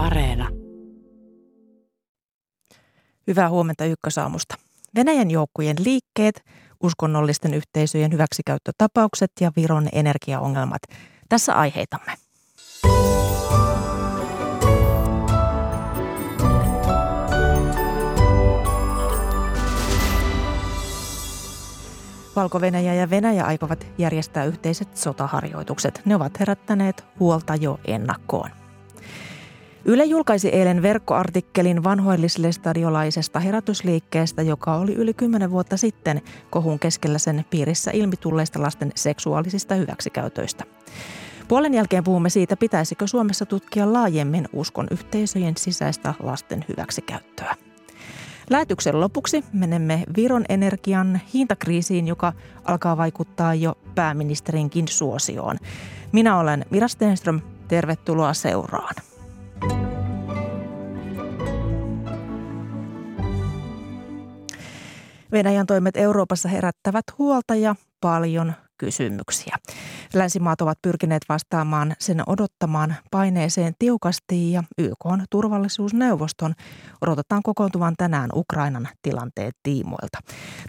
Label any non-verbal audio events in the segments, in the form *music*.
Areena. Hyvää huomenta Ykkösaamusta. Venäjän joukkojen liikkeet, uskonnollisten yhteisöjen hyväksikäyttötapaukset ja Viron energiaongelmat. Tässä aiheitamme. Valko-Venäjä ja Venäjä aikovat järjestää yhteiset sotaharjoitukset. Ne ovat herättäneet huolta jo ennakkoon. Yle julkaisi eilen verkkoartikkelin vanhoillislestadiolaisesta herätysliikkeestä, joka oli yli kymmenen vuotta sitten kohun keskellä sen piirissä ilmitulleista lasten seksuaalisista hyväksikäytöistä. Puolen jälkeen puhumme siitä, pitäisikö Suomessa tutkia laajemmin uskon yhteisöjen sisäistä lasten hyväksikäyttöä. Lähetyksen lopuksi menemme Viron energian hintakriisiin, joka alkaa vaikuttaa jo pääministerinkin suosioon. Minä olen Mira Stenström, tervetuloa seuraan. Venäjän toimet Euroopassa herättävät huolta ja paljon kysymyksiä. Länsimaat ovat pyrkineet vastaamaan sen odottamaan paineeseen tiukasti ja YK on turvallisuusneuvoston odotetaan kokoontuvan tänään Ukrainan tilanteen tiimoilta.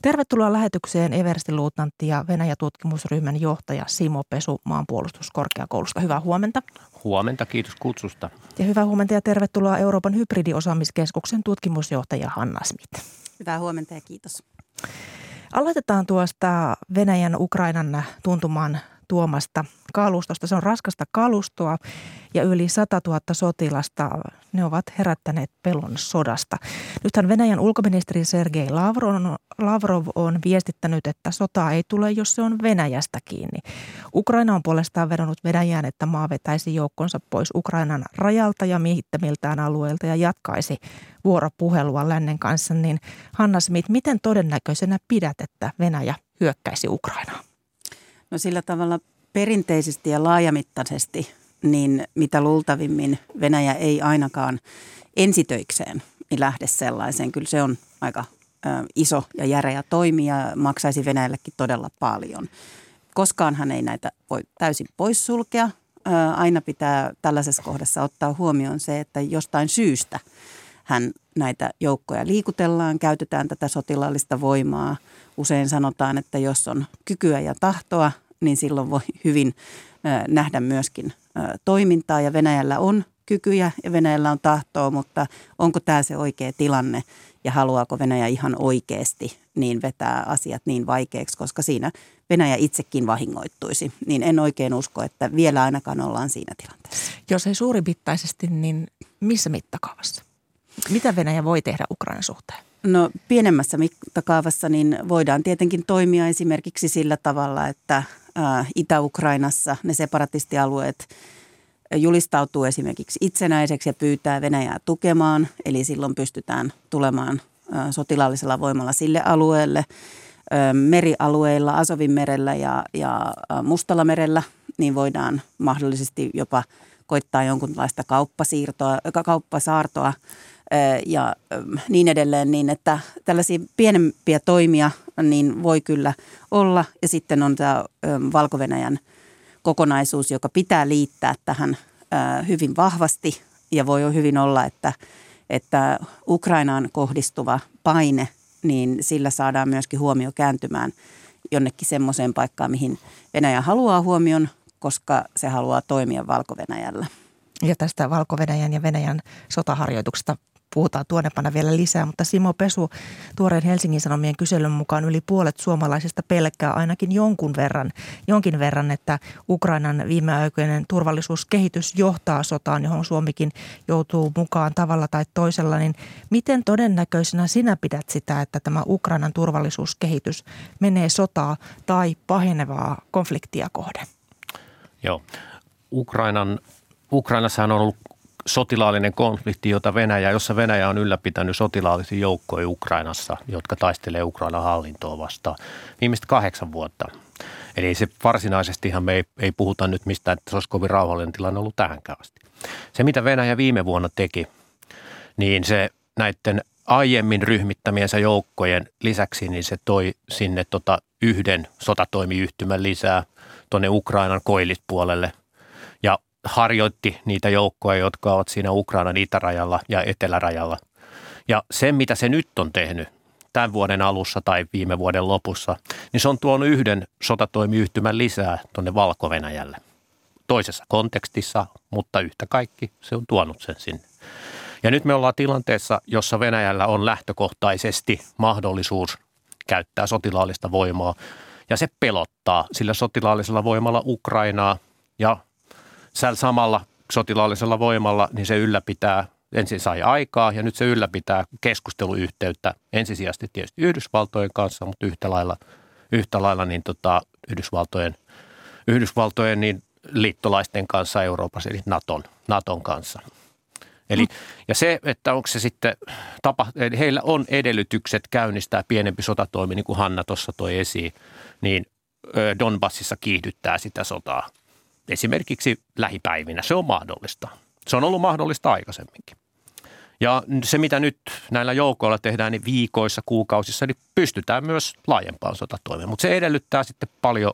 Tervetuloa lähetykseen Eversti Luutnantti ja Venäjä-tutkimusryhmän johtaja Simo Pesu maanpuolustuskorkeakoulusta. Hyvää huomenta. Huomenta, kiitos kutsusta. Ja hyvää huomenta ja tervetuloa Euroopan hybridiosaamiskeskuksen tutkimusjohtaja Hanna Smith. Hyvää huomenta ja kiitos. Aloitetaan tuosta Venäjän Ukrainan tuntumaan tuomasta kalustosta. Se on raskasta kalustoa ja yli 100 000 sotilasta. Ne ovat herättäneet pelon sodasta. Nythän Venäjän ulkoministeri Sergei Lavrov, on viestittänyt, että sota ei tule, jos se on Venäjästä kiinni. Ukraina on puolestaan vedonnut Venäjään, että maa vetäisi joukkonsa pois Ukrainan rajalta ja miehittämiltään alueilta ja jatkaisi vuoropuhelua lännen kanssa. Niin Hanna Smith, miten todennäköisenä pidät, että Venäjä hyökkäisi Ukrainaan? No sillä tavalla perinteisesti ja laajamittaisesti, niin mitä luultavimmin Venäjä ei ainakaan ensitöikseen lähde sellaiseen. Kyllä se on aika iso ja järeä toimi ja maksaisi Venäjällekin todella paljon. Koskaanhan ei näitä voi täysin poissulkea. Aina pitää tällaisessa kohdassa ottaa huomioon se, että jostain syystä hän näitä joukkoja liikutellaan, käytetään tätä sotilaallista voimaa. Usein sanotaan, että jos on kykyä ja tahtoa, niin silloin voi hyvin nähdä myöskin toimintaa ja Venäjällä on kykyjä ja Venäjällä on tahtoa, mutta onko tämä se oikea tilanne ja haluaako Venäjä ihan oikeasti niin vetää asiat niin vaikeaksi, koska siinä Venäjä itsekin vahingoittuisi. Niin en oikein usko, että vielä ainakaan ollaan siinä tilanteessa. Jos ei suuripittaisesti, niin missä mittakaavassa? Mitä Venäjä voi tehdä Ukrainan suhteen? No pienemmässä mittakaavassa niin voidaan tietenkin toimia esimerkiksi sillä tavalla, että Itä-Ukrainassa ne separatistialueet julistautuu esimerkiksi itsenäiseksi ja pyytää Venäjää tukemaan. Eli silloin pystytään tulemaan sotilaallisella voimalla sille alueelle. Merialueilla, Asovin merellä ja, ja Mustalla merellä, niin voidaan mahdollisesti jopa koittaa jonkunlaista kauppasiirtoa, kauppasaartoa ja niin edelleen, niin että tällaisia pienempiä toimia niin voi kyllä olla. Ja sitten on tämä valko kokonaisuus, joka pitää liittää tähän hyvin vahvasti ja voi hyvin olla, että, että Ukrainaan kohdistuva paine, niin sillä saadaan myöskin huomio kääntymään jonnekin semmoiseen paikkaan, mihin Venäjä haluaa huomion, koska se haluaa toimia valko. Ja tästä valko ja Venäjän sotaharjoituksesta puhutaan tuonnepana vielä lisää, mutta Simo Pesu tuoreen Helsingin Sanomien kyselyn mukaan yli puolet suomalaisista pelkkää ainakin jonkun verran, jonkin verran, että Ukrainan viimeaikoinen turvallisuuskehitys johtaa sotaan, johon Suomikin joutuu mukaan tavalla tai toisella, niin miten todennäköisenä sinä pidät sitä, että tämä Ukrainan turvallisuuskehitys menee sotaa tai pahenevaa konfliktia kohden? Joo. Ukrainan Ukrainassa on ollut sotilaallinen konflikti, jota Venäjä, jossa Venäjä on ylläpitänyt sotilaallisia joukkoja Ukrainassa, jotka taistelee Ukrainan hallintoa vastaan viimeiset kahdeksan vuotta. Eli se varsinaisestihan me ei, ei puhuta nyt mistään, että se olisi kovin rauhallinen tilanne ollut tähänkään asti. Se, mitä Venäjä viime vuonna teki, niin se näiden aiemmin ryhmittämiensä joukkojen lisäksi, niin se toi sinne tota yhden sotatoimiyhtymän lisää tuonne Ukrainan koillispuolelle. Harjoitti niitä joukkoja, jotka ovat siinä Ukrainan itärajalla ja etelärajalla. Ja se, mitä se nyt on tehnyt tämän vuoden alussa tai viime vuoden lopussa, niin se on tuonut yhden sotatoimiyhtymän lisää tuonne valko Toisessa kontekstissa, mutta yhtä kaikki se on tuonut sen sinne. Ja nyt me ollaan tilanteessa, jossa Venäjällä on lähtökohtaisesti mahdollisuus käyttää sotilaallista voimaa. Ja se pelottaa sillä sotilaallisella voimalla Ukrainaa ja samalla sotilaallisella voimalla niin se ylläpitää, ensin sai aikaa ja nyt se ylläpitää keskusteluyhteyttä ensisijaisesti tietysti Yhdysvaltojen kanssa, mutta yhtä lailla, yhtä lailla niin tota, Yhdysvaltojen, Yhdysvaltojen niin liittolaisten kanssa Euroopassa, eli Naton, Naton kanssa. Eli, ja se, että onko se sitten, tapa, heillä on edellytykset käynnistää pienempi sotatoimi, niin kuin Hanna tuossa toi esiin, niin Donbassissa kiihdyttää sitä sotaa. Esimerkiksi lähipäivinä. Se on mahdollista. Se on ollut mahdollista aikaisemminkin. Ja se, mitä nyt näillä joukoilla tehdään, niin viikoissa, kuukausissa, niin pystytään myös laajempaan sotatoimeen. Mutta se edellyttää sitten paljon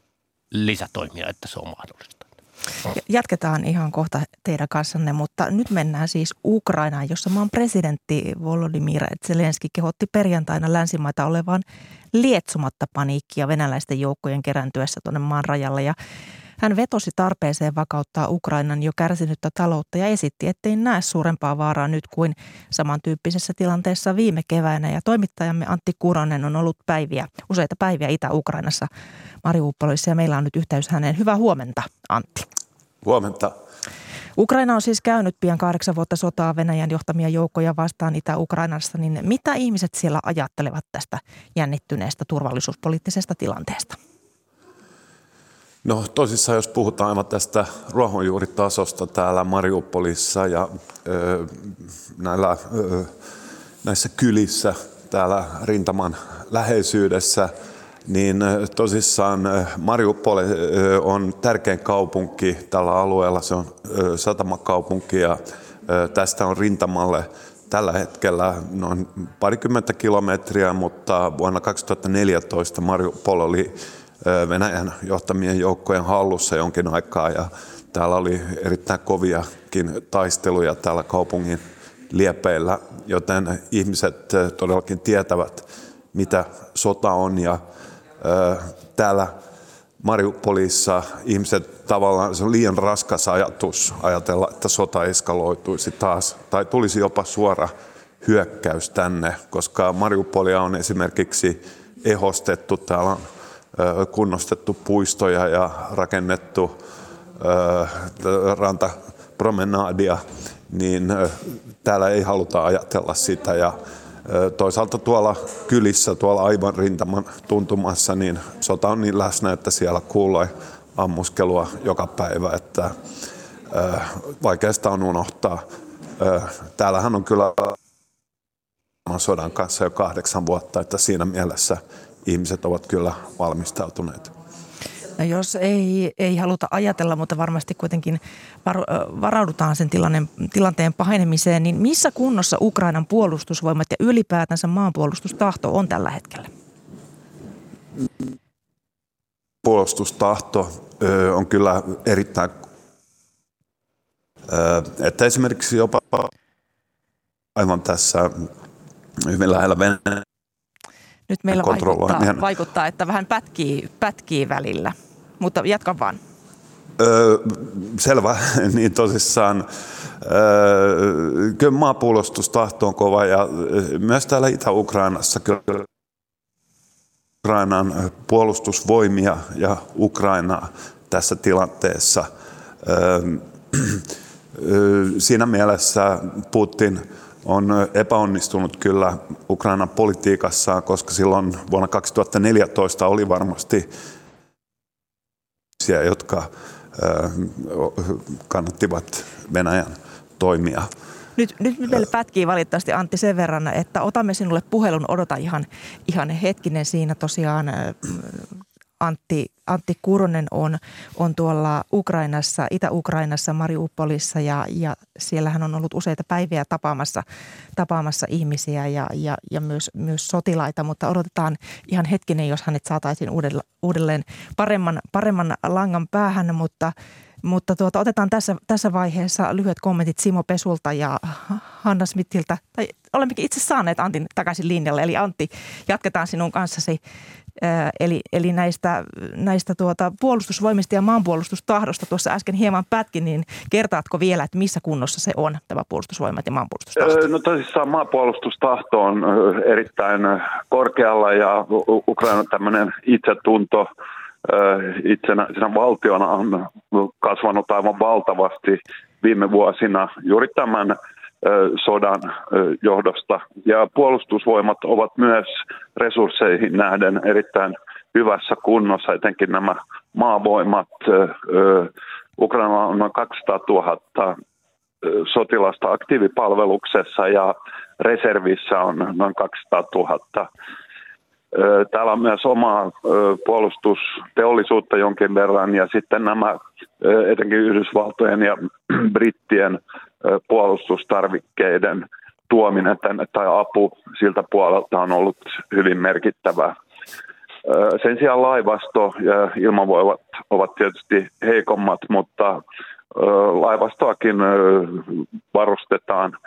lisätoimia, että se on mahdollista. Jatketaan ihan kohta teidän kanssanne, mutta nyt mennään siis Ukrainaan, jossa maan presidentti Volodymyr Zelenski kehotti perjantaina länsimaita olevan lietsomatta paniikkia venäläisten joukkojen kerääntyessä tuonne maan rajalle. Ja hän vetosi tarpeeseen vakauttaa Ukrainan jo kärsinyttä taloutta ja esitti, ettei näe suurempaa vaaraa nyt kuin samantyyppisessä tilanteessa viime keväänä. Ja toimittajamme Antti Kuronen on ollut päiviä, useita päiviä Itä-Ukrainassa Mariupolissa ja meillä on nyt yhteys häneen. Hyvää huomenta, Antti. Huomenta. Ukraina on siis käynyt pian kahdeksan vuotta sotaa Venäjän johtamia joukkoja vastaan Itä-Ukrainassa, niin mitä ihmiset siellä ajattelevat tästä jännittyneestä turvallisuuspoliittisesta tilanteesta? No tosissaan, jos puhutaan aivan tästä ruohonjuuritasosta täällä Mariupolissa ja ö, näillä, ö, näissä kylissä täällä rintaman läheisyydessä, niin tosissaan Mariupol on tärkein kaupunki tällä alueella. Se on satamakaupunki ja tästä on rintamalle tällä hetkellä noin parikymmentä kilometriä, mutta vuonna 2014 Mariupol oli Venäjän johtamien joukkojen hallussa jonkin aikaa ja täällä oli erittäin koviakin taisteluja täällä kaupungin liepeillä, joten ihmiset todellakin tietävät, mitä sota on ja täällä Mariupolissa ihmiset tavallaan, se on liian raskas ajatus ajatella, että sota eskaloituisi taas tai tulisi jopa suora hyökkäys tänne, koska Mariupolia on esimerkiksi ehostettu, täällä on kunnostettu puistoja ja rakennettu rantapromenaadia, niin täällä ei haluta ajatella sitä. Ja toisaalta tuolla kylissä, tuolla aivan rintaman tuntumassa, niin sota on niin läsnä, että siellä kuulee ammuskelua joka päivä, että vaikeasta on unohtaa. Täällähän on kyllä sodan kanssa jo kahdeksan vuotta, että siinä mielessä ihmiset ovat kyllä valmistautuneet. No jos ei, ei haluta ajatella, mutta varmasti kuitenkin var, varaudutaan sen tilanne, tilanteen pahenemiseen, niin missä kunnossa Ukrainan puolustusvoimat ja ylipäätänsä maanpuolustustahto on tällä hetkellä? Puolustustahto on kyllä erittäin, että esimerkiksi jopa aivan tässä hyvin lähellä Venäjän nyt meillä vaikuttaa, vaikuttaa, että vähän pätkii, pätkii välillä, mutta jatka vaan. Öö, selvä, *laughs* niin tosissaan. Öö, kyllä maapuolustustahto on kova ja myös täällä Itä-Ukrainassa kyllä Ukrainan puolustusvoimia ja Ukraina tässä tilanteessa. Öö, *clears throat* siinä mielessä Putin on epäonnistunut kyllä Ukrainan politiikassaan, koska silloin vuonna 2014 oli varmasti jotka kannattivat Venäjän toimia. Nyt, nyt meille pätkii valitettavasti Antti sen verran, että otamme sinulle puhelun, odota ihan, ihan hetkinen siinä tosiaan Antti, Antti Kuronen on, on tuolla Ukrainassa, Itä-Ukrainassa, Mariupolissa ja, ja siellä hän on ollut useita päiviä tapaamassa, tapaamassa ihmisiä ja, ja, ja myös, myös sotilaita, mutta odotetaan ihan hetkinen, jos hänet saataisiin uudelleen paremman, paremman langan päähän, mutta Mutta tuota, otetaan tässä, tässä vaiheessa lyhyet kommentit Simo Pesulta ja Hanna Smithiltä. Tai olemmekin itse saaneet Antin takaisin linjalle. Eli Antti, jatketaan sinun kanssasi Eli, eli näistä, näistä tuota puolustusvoimista ja maanpuolustustahdosta tuossa äsken hieman pätkin, niin kertaatko vielä, että missä kunnossa se on, tämä puolustusvoimat ja maanpuolustustahto? No tosissaan maanpuolustustahto on erittäin korkealla ja Ukraina tämmöinen itsetunto itsenäisenä valtiona on kasvanut aivan valtavasti viime vuosina juuri tämän sodan johdosta. Ja puolustusvoimat ovat myös resursseihin nähden erittäin hyvässä kunnossa, etenkin nämä maavoimat. Ukraina on noin 200 000 sotilasta aktiivipalveluksessa ja reservissä on noin 200 000. Täällä on myös omaa puolustusteollisuutta jonkin verran ja sitten nämä etenkin Yhdysvaltojen ja *clears throat* Brittien puolustustarvikkeiden tuominen tänne tai apu siltä puolelta on ollut hyvin merkittävää. Sen sijaan laivasto ja ilmavoimat ovat tietysti heikommat, mutta laivastoakin varustetaan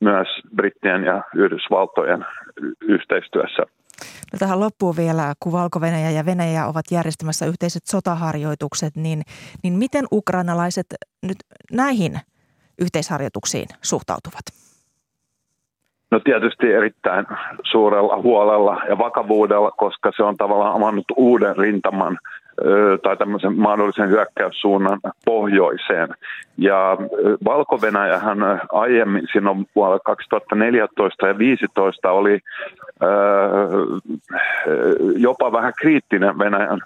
myös Brittien ja Yhdysvaltojen yhteistyössä. No tähän loppuu vielä, kun valko ja Venäjä ovat järjestämässä yhteiset sotaharjoitukset, niin, niin miten ukrainalaiset nyt näihin – yhteisharjoituksiin suhtautuvat? No tietysti erittäin suurella huolella ja vakavuudella, koska se on tavallaan avannut uuden rintaman tai tämmöisen mahdollisen hyökkäyssuunnan pohjoiseen. Ja valko aiemmin, siinä vuonna 2014 ja 2015 oli jopa vähän kriittinen Venäjän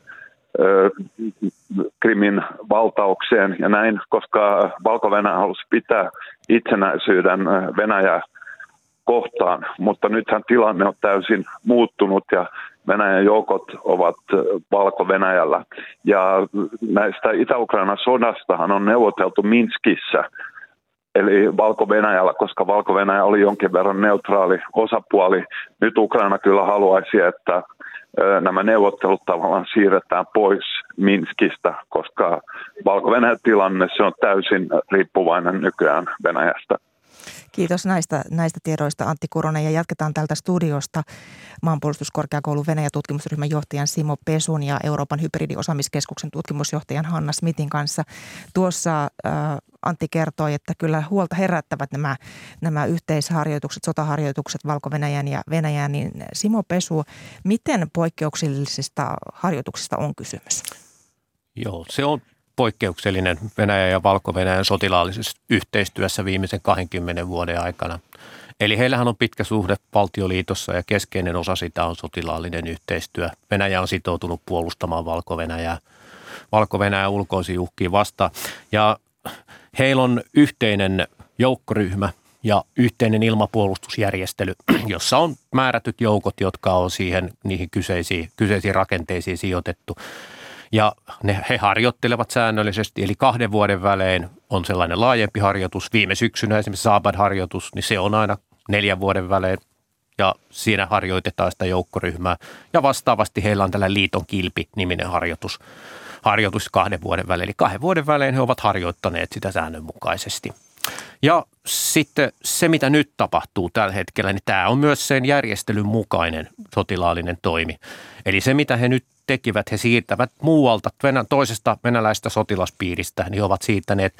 Krimin valtaukseen ja näin, koska valko halusi pitää itsenäisyyden Venäjää kohtaan, mutta nythän tilanne on täysin muuttunut ja Venäjän joukot ovat Valko-Venäjällä. Ja näistä Itä-Ukrainan sodastahan on neuvoteltu Minskissä, eli Valko-Venäjällä, koska valko oli jonkin verran neutraali osapuoli. Nyt Ukraina kyllä haluaisi, että nämä neuvottelut tavallaan siirretään pois Minskistä, koska valko tilanne se on täysin riippuvainen nykyään Venäjästä. Kiitos näistä, näistä tiedoista Antti Kuronen ja jatketaan tältä studiosta maanpuolustuskorkeakoulun Venäjä tutkimusryhmän johtajan Simo Pesun ja Euroopan hybridiosaamiskeskuksen tutkimusjohtajan Hanna Smithin kanssa. Tuossa äh, Antti kertoi, että kyllä huolta herättävät nämä, nämä yhteisharjoitukset, sotaharjoitukset valko ja Venäjän, niin Simo Pesu, miten poikkeuksellisista harjoituksista on kysymys? Joo, se on poikkeuksellinen Venäjän ja Valko-Venäjän sotilaallisessa yhteistyössä viimeisen 20 vuoden aikana. Eli heillähän on pitkä suhde valtioliitossa ja keskeinen osa sitä on sotilaallinen yhteistyö. Venäjä on sitoutunut puolustamaan Valko-Venäjää, Valko-Venäjän ulkoisiin uhkiin vastaan. Ja heillä on yhteinen joukkoryhmä ja yhteinen ilmapuolustusjärjestely, *clears throat* jossa on määrätyt joukot, jotka on siihen niihin kyseisiin, kyseisiin rakenteisiin sijoitettu. Ja ne, he harjoittelevat säännöllisesti, eli kahden vuoden välein on sellainen laajempi harjoitus. Viime syksynä esimerkiksi Saabad-harjoitus, niin se on aina neljän vuoden välein ja siinä harjoitetaan sitä joukkoryhmää. Ja vastaavasti heillä on tällä liiton kilpi-niminen harjoitus, harjoitus kahden vuoden välein. Eli kahden vuoden välein he ovat harjoittaneet sitä säännönmukaisesti. Ja sitten se, mitä nyt tapahtuu tällä hetkellä, niin tämä on myös sen järjestelyn mukainen sotilaallinen toimi. Eli se, mitä he nyt tekivät, he siirtävät muualta toisesta venäläistä sotilaspiiristä, niin ovat siirtäneet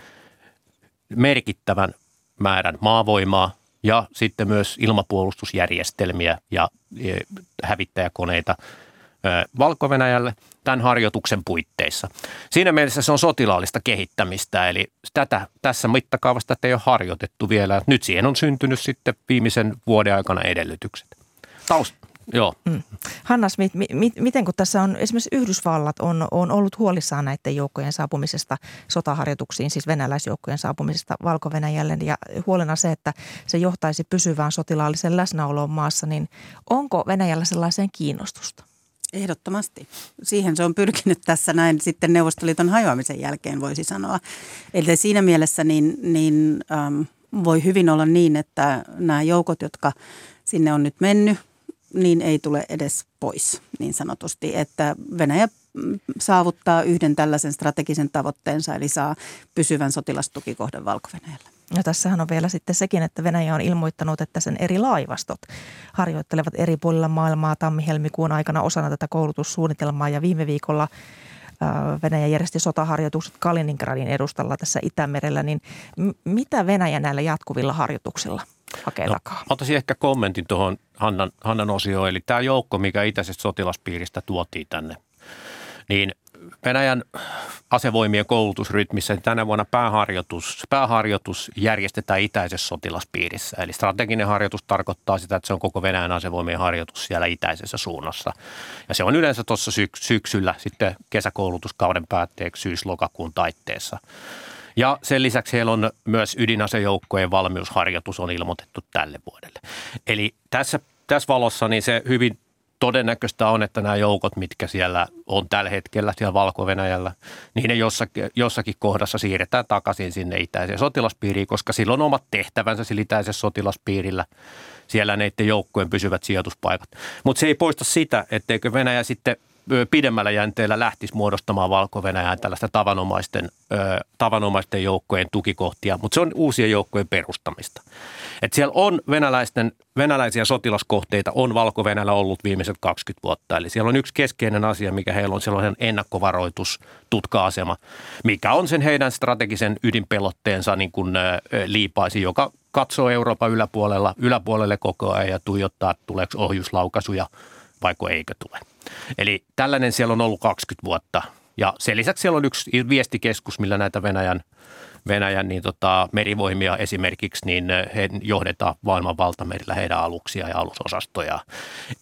merkittävän määrän maavoimaa ja sitten myös ilmapuolustusjärjestelmiä ja e, hävittäjäkoneita valko tämän harjoituksen puitteissa. Siinä mielessä se on sotilaallista kehittämistä, eli tätä, tässä mittakaavassa tätä ei ole harjoitettu vielä. Nyt siihen on syntynyt sitten viimeisen vuoden aikana edellytykset. Taust, Joo. Mm. Hanna Smith, mi- mi- miten kun tässä on esimerkiksi Yhdysvallat on, on ollut huolissaan näiden joukkojen saapumisesta sotaharjoituksiin, siis venäläisjoukkojen saapumisesta valko ja huolena se, että se johtaisi pysyvään sotilaalliseen läsnäoloon maassa, niin onko Venäjällä sellaiseen kiinnostusta? Ehdottomasti. Siihen se on pyrkinyt tässä näin sitten Neuvostoliiton hajoamisen jälkeen, voisi sanoa. Eli siinä mielessä niin, niin ähm, voi hyvin olla niin, että nämä joukot, jotka sinne on nyt mennyt, niin ei tule edes pois niin sanotusti. Että Venäjä mm, saavuttaa yhden tällaisen strategisen tavoitteensa, eli saa pysyvän sotilastukikohdan valko -Venäjällä. Ja tässähän on vielä sitten sekin, että Venäjä on ilmoittanut, että sen eri laivastot harjoittelevat eri puolilla maailmaa tammi-helmikuun aikana osana tätä koulutussuunnitelmaa. Ja viime viikolla Venäjä järjesti sotaharjoitukset Kaliningradin edustalla tässä Itämerellä. Niin mitä Venäjä näillä jatkuvilla harjoituksilla hakee no, takaa? Ottaisin ehkä kommentin tuohon Hannan, Hannan osioon. Eli tämä joukko, mikä itäisestä sotilaspiiristä tuotiin tänne, niin Venäjän asevoimien koulutusrytmissä tänä vuonna pääharjoitus, pääharjoitus järjestetään itäisessä sotilaspiirissä. Eli strateginen harjoitus tarkoittaa sitä, että se on koko Venäjän asevoimien harjoitus siellä itäisessä suunnassa. Ja se on yleensä tuossa syk- syksyllä sitten kesäkoulutuskauden päätteeksi syys-lokakuun taitteessa. Ja sen lisäksi heillä on myös ydinasejoukkojen valmiusharjoitus on ilmoitettu tälle vuodelle. Eli tässä, tässä valossa niin se hyvin todennäköistä on, että nämä joukot, mitkä siellä on tällä hetkellä siellä Valko-Venäjällä, niin ne jossakin, jossakin kohdassa siirretään takaisin sinne itäiseen sotilaspiiriin, koska silloin on omat tehtävänsä sillä itäisessä sotilaspiirillä. Siellä neiden joukkojen pysyvät sijoituspaikat. Mutta se ei poista sitä, etteikö Venäjä sitten pidemmällä jänteellä lähtisi muodostamaan valko tällaista tavanomaisten, tavanomaisten joukkojen tukikohtia, mutta se on uusien joukkojen perustamista. Et siellä on venäläisten, venäläisiä sotilaskohteita, on valko ollut viimeiset 20 vuotta. Eli siellä on yksi keskeinen asia, mikä heillä on sellainen ennakkovaroitus, tutka-asema, mikä on sen heidän strategisen ydinpelotteensa niin kuin liipaisi, joka katsoo Euroopan yläpuolella, yläpuolelle koko ajan ja tuijottaa, tuleeko ohjuslaukasuja vaiko eikö tule. Eli tällainen siellä on ollut 20 vuotta. Ja sen lisäksi siellä on yksi viestikeskus, millä näitä Venäjän, Venäjän niin tota, merivoimia esimerkiksi, niin he johdetaan maailman valtamerillä heidän aluksia ja alusosastoja.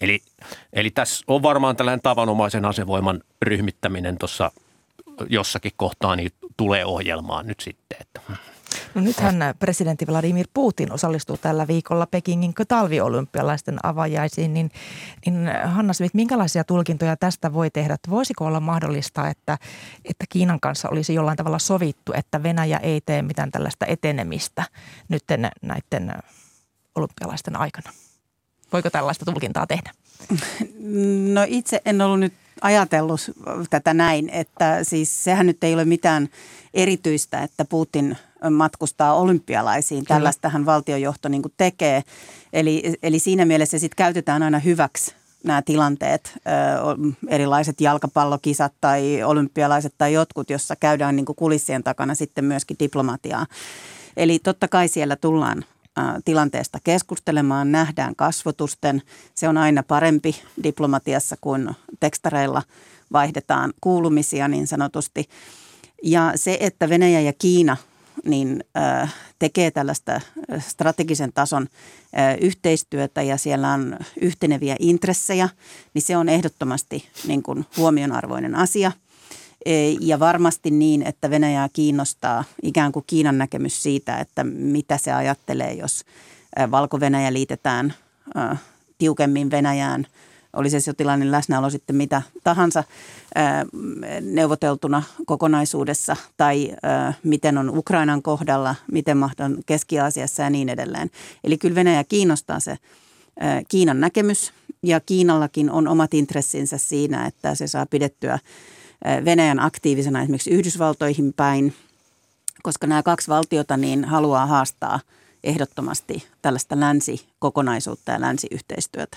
Eli, eli tässä on varmaan tällainen tavanomaisen asevoiman ryhmittäminen tuossa jossakin kohtaa, niin tulee ohjelmaan nyt sitten. Että. No nythän presidentti Vladimir Putin osallistuu tällä viikolla Pekingin talviolympialaisten avajaisiin, niin, niin Hanna Smith, minkälaisia tulkintoja tästä voi tehdä? Voisiko olla mahdollista, että, että Kiinan kanssa olisi jollain tavalla sovittu, että Venäjä ei tee mitään tällaista etenemistä nyt näiden olympialaisten aikana? Voiko tällaista tulkintaa tehdä? No itse en ollut nyt ajatellut tätä näin, että siis sehän nyt ei ole mitään erityistä, että Putin matkustaa olympialaisiin. Kyllä. Tällaistähän valtiojohto niin tekee. Eli, eli siinä mielessä sitten käytetään aina hyväksi nämä tilanteet, erilaiset jalkapallokisat tai olympialaiset tai jotkut, jossa käydään niin kulissien takana sitten myöskin diplomatiaa. Eli totta kai siellä tullaan tilanteesta keskustelemaan, nähdään kasvotusten. Se on aina parempi diplomatiassa kuin tekstareilla vaihdetaan kuulumisia niin sanotusti. Ja se, että Venäjä ja Kiina niin äh, tekee tällaista strategisen tason äh, yhteistyötä ja siellä on yhteneviä intressejä, niin se on ehdottomasti niin kuin huomionarvoinen asia. Ja varmasti niin, että Venäjää kiinnostaa ikään kuin Kiinan näkemys siitä, että mitä se ajattelee, jos Valko-Venäjä liitetään tiukemmin Venäjään – oli se sotilainen läsnäolo sitten mitä tahansa neuvoteltuna kokonaisuudessa tai miten on Ukrainan kohdalla, miten mahdollinen Keski-Aasiassa ja niin edelleen. Eli kyllä Venäjä kiinnostaa se Kiinan näkemys ja Kiinallakin on omat intressinsä siinä, että se saa pidettyä Venäjän aktiivisena esimerkiksi Yhdysvaltoihin päin, koska nämä kaksi valtiota niin haluaa haastaa ehdottomasti tällaista länsikokonaisuutta ja länsiyhteistyötä.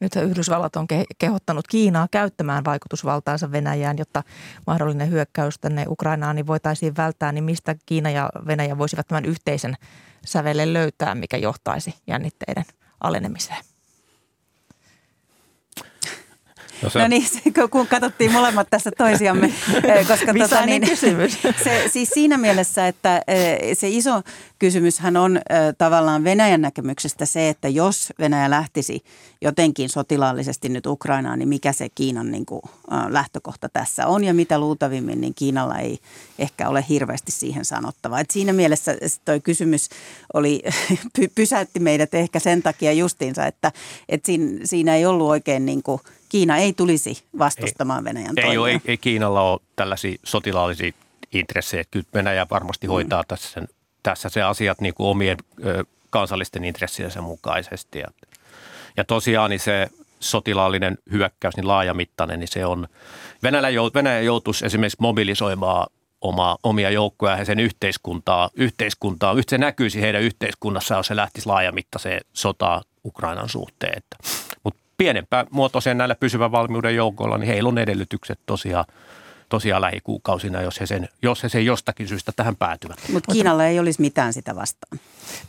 Nyt Yhdysvallat on kehottanut Kiinaa käyttämään vaikutusvaltaansa Venäjään, jotta mahdollinen hyökkäys tänne Ukrainaan niin voitaisiin välttää. Niin mistä Kiina ja Venäjä voisivat tämän yhteisen sävelen löytää, mikä johtaisi jännitteiden alenemiseen? No, se... no niin, kun katsottiin molemmat tässä toisiamme. *laughs* Koska tota, niin, kysymys. Se, siis siinä mielessä, että eh, se iso kysymyshän on eh, tavallaan Venäjän näkemyksestä se, että jos Venäjä lähtisi jotenkin sotilaallisesti nyt Ukrainaan, niin mikä se Kiinan niin kuin, lähtökohta tässä on ja mitä luultavimmin, niin Kiinalla ei ehkä ole hirveästi siihen sanottavaa. Et siinä mielessä tuo kysymys oli, *laughs* pysäytti meidät ehkä sen takia justiinsa, että, että siinä, siinä ei ollut oikein niin kuin – Kiina ei tulisi vastustamaan ei, Venäjän ei, ole, ei, ei Kiinalla ole tällaisia sotilaallisia intressejä. Kyllä Venäjä varmasti mm. hoitaa mm. tässä, sen, tässä se asiat niin kuin omien ö, kansallisten intressiensä mukaisesti. Ja, ja tosiaan niin se, sotilaallinen hyökkäys, niin laajamittainen, niin se on, Venäjä, jout, Venäjä joutuisi esimerkiksi mobilisoimaan oma, omia joukkoja ja sen yhteiskuntaa, yhteiskuntaa, se näkyisi heidän yhteiskunnassaan, jos se lähtisi laajamittaiseen sotaan Ukrainan suhteen. Mutta pienempää muotoiseen näillä pysyvän valmiuden joukoilla, niin heillä on edellytykset tosiaan tosiaan lähikuukausina, jos he, sen, jos he sen jostakin syystä tähän päätyvät. Mutta Kiinalla ei olisi mitään sitä vastaan.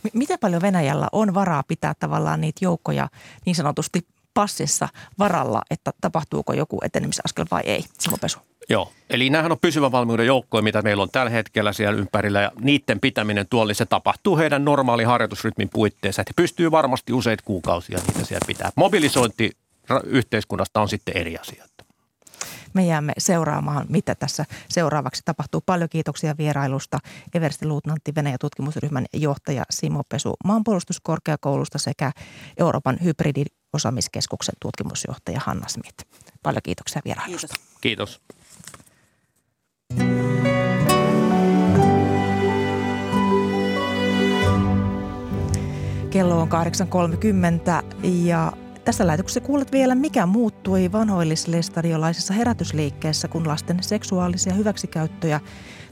M- miten paljon Venäjällä on varaa pitää tavallaan niitä joukkoja niin sanotusti passissa varalla, että tapahtuuko joku etenemisaskel vai ei? Simo Pesu. Joo, eli nämähän on pysyvän valmiuden joukkoja, mitä meillä on tällä hetkellä siellä ympärillä ja niiden pitäminen tuolla, niin se tapahtuu heidän normaali harjoitusrytmin puitteissa. Että he pystyy varmasti useita kuukausia niitä siellä pitää. Mobilisointi yhteiskunnasta on sitten eri asia. Me jäämme seuraamaan, mitä tässä seuraavaksi tapahtuu. Paljon kiitoksia vierailusta Eversti Luutnantti, Venäjä tutkimusryhmän johtaja Simo Pesu maanpuolustuskorkeakoulusta sekä Euroopan hybridiosaamiskeskuksen tutkimusjohtaja Hanna Smith. Paljon kiitoksia vierailusta. Kiitos. Kiitos. Kello on 8.30 ja tässä lähetyksessä kuulet vielä, mikä muuttui vanhoillislestadiolaisessa herätysliikkeessä, kun lasten seksuaalisia hyväksikäyttöjä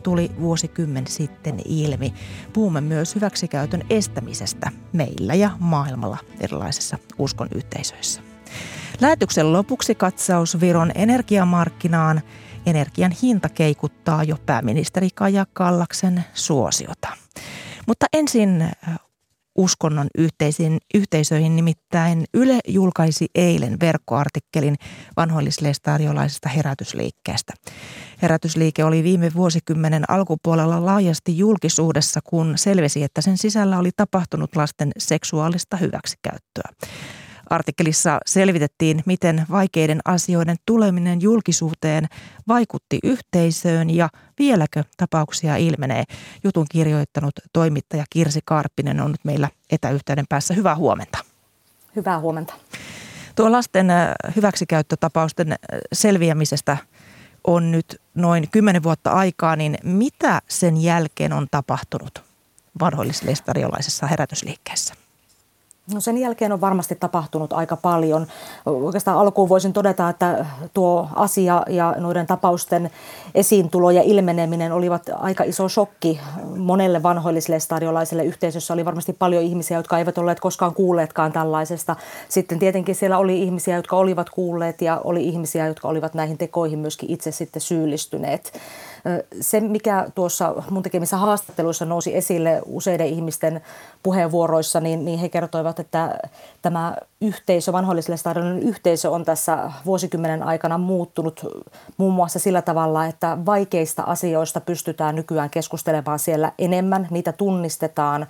tuli vuosikymmen sitten ilmi. Puhumme myös hyväksikäytön estämisestä meillä ja maailmalla erilaisissa uskon yhteisöissä. Lähetyksen lopuksi katsaus Viron energiamarkkinaan. Energian hinta keikuttaa jo pääministeri Kaja Kallaksen suosiota. Mutta ensin uskonnon yhteisiin, yhteisöihin. Nimittäin Yle julkaisi eilen verkkoartikkelin vanhoillislestariolaisesta herätysliikkeestä. Herätysliike oli viime vuosikymmenen alkupuolella laajasti julkisuudessa, kun selvisi, että sen sisällä oli tapahtunut lasten seksuaalista hyväksikäyttöä. Artikkelissa selvitettiin, miten vaikeiden asioiden tuleminen julkisuuteen vaikutti yhteisöön ja vieläkö tapauksia ilmenee. Jutun kirjoittanut toimittaja Kirsi Karppinen on nyt meillä etäyhteyden päässä. Hyvää huomenta. Hyvää huomenta. Tuo lasten äh, hyväksikäyttötapausten äh, selviämisestä on nyt noin kymmenen vuotta aikaa, niin mitä sen jälkeen on tapahtunut vanhoillislestariolaisessa herätysliikkeessä? No sen jälkeen on varmasti tapahtunut aika paljon. Oikeastaan alkuun voisin todeta, että tuo asia ja noiden tapausten esiintulo ja ilmeneminen olivat aika iso shokki monelle vanhoilliselle stadiolaiselle yhteisössä. Oli varmasti paljon ihmisiä, jotka eivät olleet koskaan kuulleetkaan tällaisesta. Sitten tietenkin siellä oli ihmisiä, jotka olivat kuulleet ja oli ihmisiä, jotka olivat näihin tekoihin myöskin itse sitten syyllistyneet. Se, mikä tuossa mun tekemissä haastatteluissa nousi esille useiden ihmisten puheenvuoroissa, niin, niin he kertoivat, että tämä yhteisö, vanhoilliselle stadionin yhteisö on tässä vuosikymmenen aikana muuttunut muun muassa sillä tavalla, että vaikeista asioista pystytään nykyään keskustelemaan siellä enemmän, niitä tunnistetaan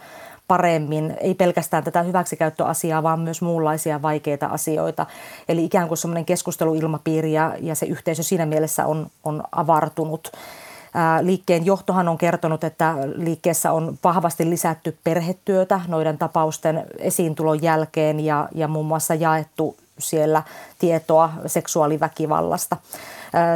paremmin, ei pelkästään tätä hyväksikäyttöasiaa, vaan myös muunlaisia vaikeita asioita. Eli ikään kuin semmoinen keskusteluilmapiiri ja, ja se yhteisö siinä mielessä on, on avartunut. Liikkeen johtohan on kertonut, että liikkeessä on vahvasti lisätty perhetyötä noiden tapausten esiintulon jälkeen ja, ja muun muassa jaettu siellä tietoa seksuaaliväkivallasta.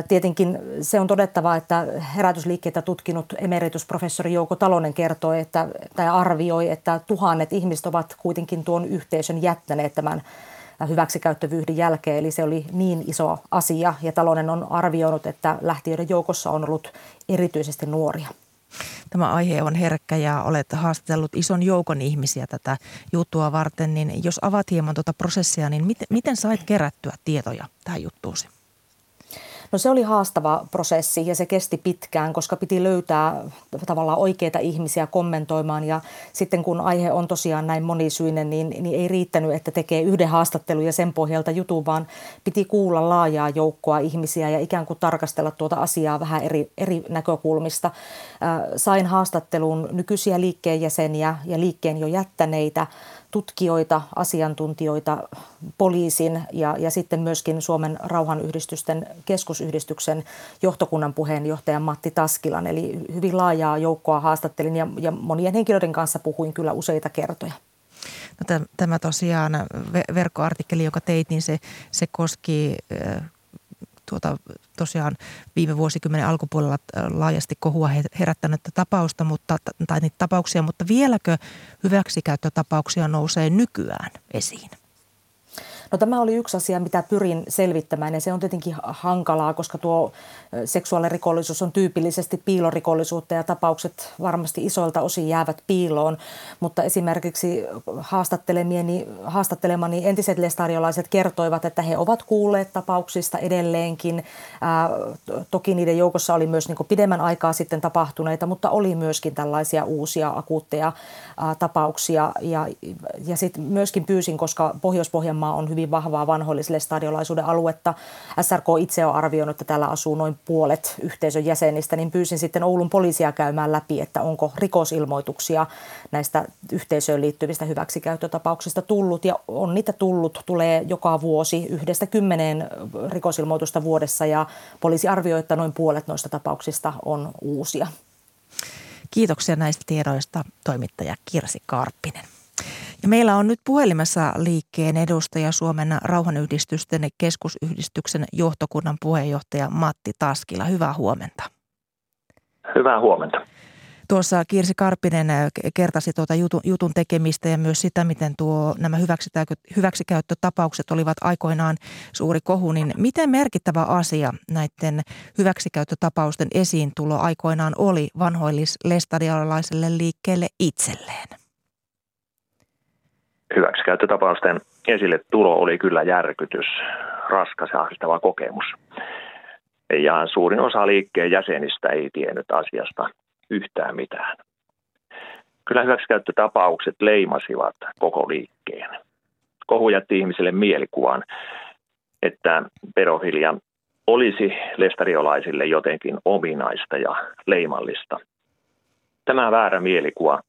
Tietenkin se on todettava, että herätysliikkeitä tutkinut emeritusprofessori Jouko Talonen kertoi että, tai arvioi, että tuhannet ihmiset ovat kuitenkin tuon yhteisön jättäneet tämän hyväksikäyttövyyden jälkeen. Eli se oli niin iso asia ja talouden on arvioinut, että lähtiöiden joukossa on ollut erityisesti nuoria. Tämä aihe on herkkä ja olet haastatellut ison joukon ihmisiä tätä juttua varten, niin jos avaat hieman tuota prosessia, niin miten, miten sait kerättyä tietoja tähän juttuusi? No se oli haastava prosessi ja se kesti pitkään, koska piti löytää tavallaan oikeita ihmisiä kommentoimaan ja sitten kun aihe on tosiaan näin monisyinen, niin, niin ei riittänyt, että tekee yhden haastattelun ja sen pohjalta jutun, vaan piti kuulla laajaa joukkoa ihmisiä ja ikään kuin tarkastella tuota asiaa vähän eri, eri näkökulmista. Sain haastattelun nykyisiä liikkeen jäseniä ja liikkeen jo jättäneitä tutkijoita, asiantuntijoita, poliisin ja, ja sitten myöskin Suomen rauhanyhdistysten keskusyhdistyksen johtokunnan puheenjohtajan Matti Taskilan. Eli hyvin laajaa joukkoa haastattelin ja, ja monien henkilöiden kanssa puhuin kyllä useita kertoja. No, tämä tosiaan verkkoartikkeli, joka teit, niin se, se koski tuota, tosiaan viime vuosikymmenen alkupuolella äh, laajasti kohua herättänyttä tapausta, mutta, tai niitä tapauksia, mutta vieläkö hyväksikäyttötapauksia nousee nykyään esiin? No tämä oli yksi asia, mitä pyrin selvittämään ja se on tietenkin hankalaa, koska tuo seksuaalirikollisuus on tyypillisesti piilorikollisuutta ja tapaukset varmasti isoilta osin jäävät piiloon. Mutta esimerkiksi haastattelemieni, haastattelemani entiset lestariolaiset kertoivat, että he ovat kuulleet tapauksista edelleenkin. Ää, toki niiden joukossa oli myös niin pidemmän aikaa sitten tapahtuneita, mutta oli myöskin tällaisia uusia akuutteja ää, tapauksia. Ja, ja sitten myöskin pyysin, koska Pohjois-Pohjanmaa on hyvin vahvaa vanhoilliselle stadiolaisuuden aluetta. SRK itse on arvioinut, että täällä asuu noin puolet yhteisön jäsenistä, niin pyysin sitten Oulun poliisia käymään läpi, että onko rikosilmoituksia näistä yhteisöön liittyvistä hyväksikäyttötapauksista tullut. Ja on niitä tullut, tulee joka vuosi yhdestä kymmeneen rikosilmoitusta vuodessa ja poliisi arvioi, että noin puolet noista tapauksista on uusia. Kiitoksia näistä tiedoista toimittaja Kirsi Karppinen. Meillä on nyt puhelimessa liikkeen edustaja Suomen rauhanyhdistysten keskusyhdistyksen johtokunnan puheenjohtaja Matti Taskila. Hyvää huomenta. Hyvää huomenta. Tuossa Kirsi Karppinen kertasi tuota jutun, jutun tekemistä ja myös sitä, miten tuo, nämä hyväksikäyttötapaukset olivat aikoinaan suuri kohu. Niin miten merkittävä asia näiden hyväksikäyttötapausten esiintulo aikoinaan oli vanhoillis-lestadialaiselle liikkeelle itselleen? Hyväksikäyttötapausten esille tulo oli kyllä järkytys, raskas ja ahdistava kokemus. Ja suurin osa liikkeen jäsenistä ei tiennyt asiasta yhtään mitään. Kyllä hyväksikäyttötapaukset leimasivat koko liikkeen. Kohu jätti ihmisille mielikuvan, että pedofilia olisi lestariolaisille jotenkin ominaista ja leimallista. Tämä väärä mielikuva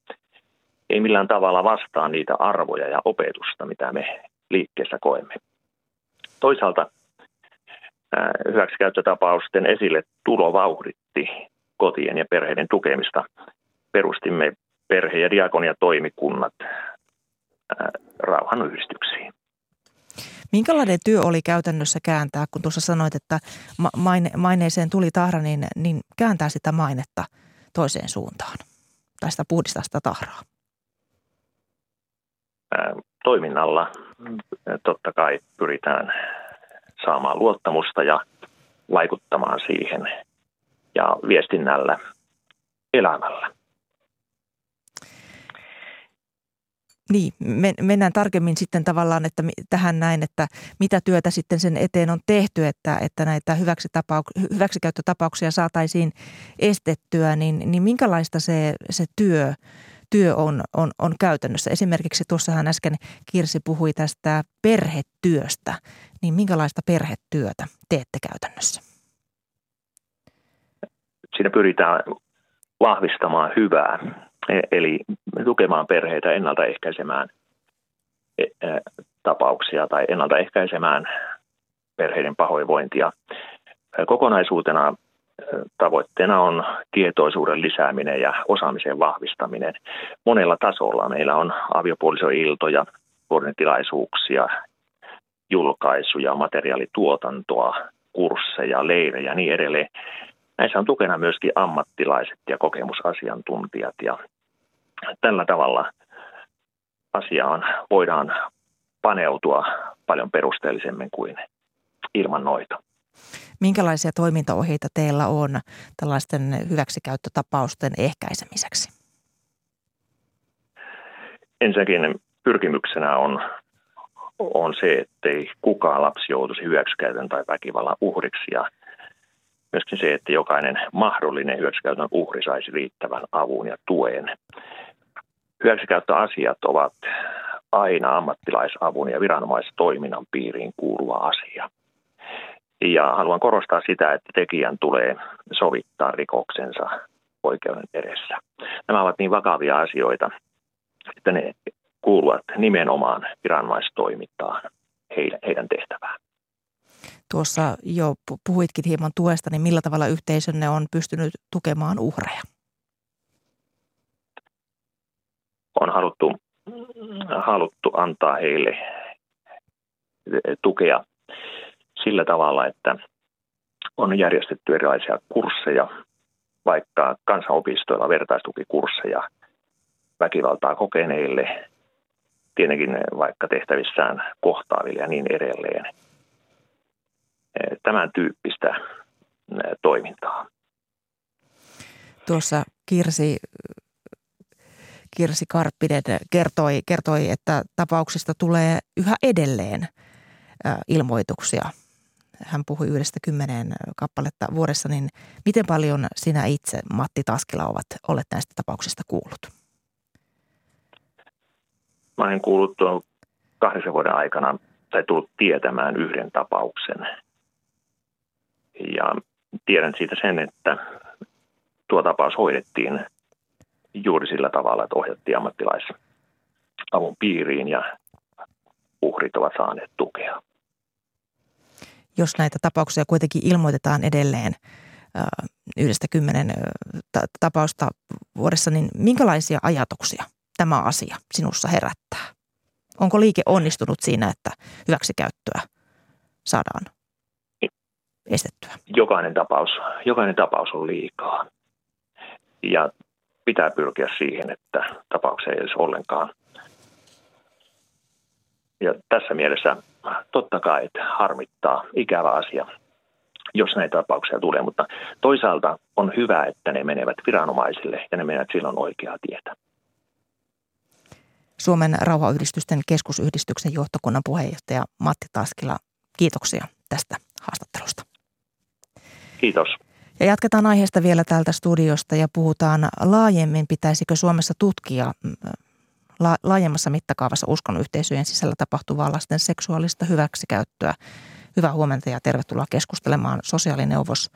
ei millään tavalla vastaa niitä arvoja ja opetusta, mitä me liikkeessä koemme. Toisaalta hyväksikäyttötapausten esille tulo vauhditti kotien ja perheiden tukemista. Perustimme perhe- ja diakonia-toimikunnat rauhanyhdistyksiin. Minkälainen työ oli käytännössä kääntää, kun tuossa sanoit, että maine, maineeseen tuli tahra, niin, niin kääntää sitä mainetta toiseen suuntaan tai sitä puhdistaa sitä tahraa? Toiminnalla totta kai pyritään saamaan luottamusta ja vaikuttamaan siihen ja viestinnällä elämällä. Niin, mennään tarkemmin sitten tavallaan, että tähän näin, että mitä työtä sitten sen eteen on tehty, että, että näitä hyväksikäyttötapauksia saataisiin estettyä, niin, niin minkälaista se, se työ, työ on, on, on käytännössä? Esimerkiksi tuossahan äsken Kirsi puhui tästä perhetyöstä, niin minkälaista perhetyötä teette käytännössä? Siinä pyritään vahvistamaan hyvää, e, eli tukemaan perheitä ennaltaehkäisemään e, e, tapauksia tai ennaltaehkäisemään perheiden pahoinvointia. Kokonaisuutena tavoitteena on tietoisuuden lisääminen ja osaamisen vahvistaminen. Monella tasolla meillä on aviopuolisoiltoja, tilaisuuksia, julkaisuja, materiaalituotantoa, kursseja, leirejä ja niin edelleen. Näissä on tukena myöskin ammattilaiset ja kokemusasiantuntijat ja tällä tavalla asiaan voidaan paneutua paljon perusteellisemmin kuin ilman noita. Minkälaisia toimintaohjeita teillä on tällaisten hyväksikäyttötapausten ehkäisemiseksi? Ensinnäkin pyrkimyksenä on, on se, ettei kukaan lapsi joutuisi hyväksikäytön tai väkivallan uhriksi ja myöskin se, että jokainen mahdollinen hyväksikäytön uhri saisi riittävän avun ja tuen. Hyväksikäyttöasiat ovat aina ammattilaisavun ja viranomaistoiminnan piiriin kuuluva asia. Ja haluan korostaa sitä, että tekijän tulee sovittaa rikoksensa oikeuden edessä. Nämä ovat niin vakavia asioita, että ne kuuluvat nimenomaan viranomaistoimintaan heidän tehtävään. Tuossa jo puhuitkin hieman tuesta, niin millä tavalla yhteisönne on pystynyt tukemaan uhreja? On haluttu, haluttu antaa heille tukea sillä tavalla, että on järjestetty erilaisia kursseja, vaikka kansanopistoilla vertaistukikursseja väkivaltaa kokeneille tietenkin vaikka tehtävissään kohtaaville ja niin edelleen. Tämän tyyppistä toimintaa. Tuossa Kirsi, Kirsi Karppinen kertoi, kertoi, että tapauksista tulee yhä edelleen ilmoituksia. Hän puhui yhdestä kymmeneen kappaletta vuodessa, niin miten paljon sinä itse, Matti Taskila, ovat olleet näistä tapauksista kuullut? Mä olen kuullut tuon kahdeksan vuoden aikana tai tullut tietämään yhden tapauksen. Ja tiedän siitä sen, että tuo tapaus hoidettiin juuri sillä tavalla, että ohjattiin ammattilaisavun piiriin ja uhrit ovat saaneet tukea. Jos näitä tapauksia kuitenkin ilmoitetaan edelleen yhdestä kymmenen tapausta vuodessa, niin minkälaisia ajatuksia tämä asia sinussa herättää? Onko liike onnistunut siinä, että hyväksikäyttöä saadaan estettyä? Jokainen tapaus, jokainen tapaus on liikaa. Ja pitää pyrkiä siihen, että tapauksia ei edes ollenkaan. Ja tässä mielessä totta kai että harmittaa ikävä asia, jos näitä tapauksia tulee, mutta toisaalta on hyvä, että ne menevät viranomaisille ja ne menevät silloin oikeaa tietä. Suomen rauhayhdistysten keskusyhdistyksen johtokunnan puheenjohtaja Matti Taskila, kiitoksia tästä haastattelusta. Kiitos. Ja jatketaan aiheesta vielä täältä studiosta ja puhutaan laajemmin, pitäisikö Suomessa tutkia mm, laajemmassa mittakaavassa uskonyhteisöjen sisällä tapahtuvaa lasten seksuaalista hyväksikäyttöä. Hyvää huomenta ja tervetuloa keskustelemaan sosiaalineuvos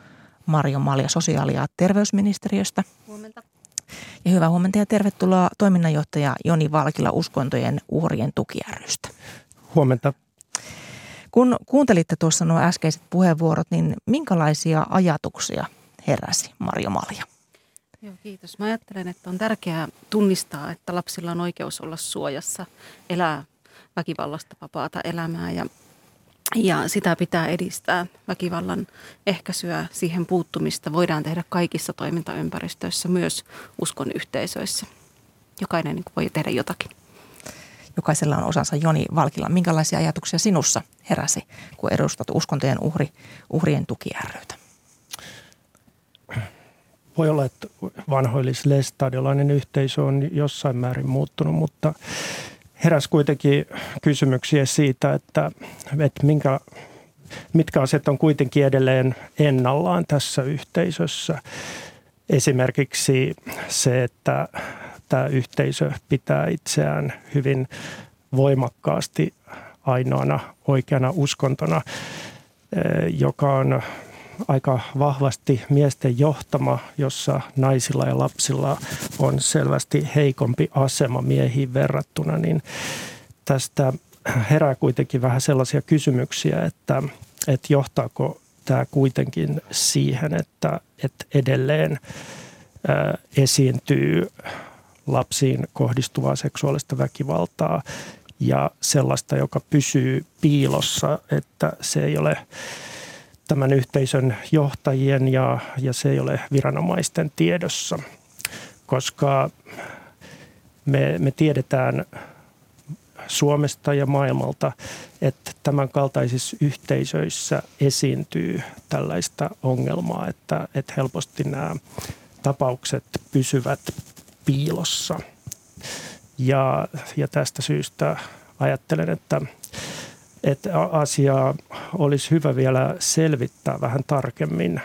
Marjo Malja sosiaali- ja terveysministeriöstä. Huomenta. Ja hyvää huomenta ja tervetuloa toiminnanjohtaja Joni Valkila uskontojen uhrien tukiärrystä. Huomenta. Kun kuuntelitte tuossa nuo äskeiset puheenvuorot, niin minkälaisia ajatuksia heräsi Marjo Malja? Joo, kiitos. Mä ajattelen, että on tärkeää tunnistaa, että lapsilla on oikeus olla suojassa, elää väkivallasta vapaata elämää ja, ja sitä pitää edistää. Väkivallan ehkäisyä, siihen puuttumista voidaan tehdä kaikissa toimintaympäristöissä, myös uskon yhteisöissä. Jokainen niin voi tehdä jotakin jokaisella on osansa. Joni Valkila, minkälaisia ajatuksia sinussa heräsi, kun edustat uskontojen uhri, uhrien tuki rytä? Voi olla, että vanhoillislestadiolainen yhteisö on jossain määrin muuttunut, mutta heräsi kuitenkin kysymyksiä siitä, että, että minkä, mitkä asiat on kuitenkin edelleen ennallaan tässä yhteisössä. Esimerkiksi se, että tämä yhteisö pitää itseään hyvin voimakkaasti ainoana oikeana uskontona, eh, joka on aika vahvasti miesten johtama, jossa naisilla ja lapsilla on selvästi heikompi asema miehiin verrattuna, niin tästä herää kuitenkin vähän sellaisia kysymyksiä, että, että johtaako tämä kuitenkin siihen, että, että edelleen eh, esiintyy lapsiin kohdistuvaa seksuaalista väkivaltaa ja sellaista, joka pysyy piilossa, että se ei ole tämän yhteisön johtajien ja, ja se ei ole viranomaisten tiedossa, koska me, me tiedetään Suomesta ja maailmalta, että tämän kaltaisissa yhteisöissä esiintyy tällaista ongelmaa, että, että helposti nämä tapaukset pysyvät piilossa. Ja, ja tästä syystä ajattelen, että, että asiaa olisi hyvä vielä selvittää vähän tarkemmin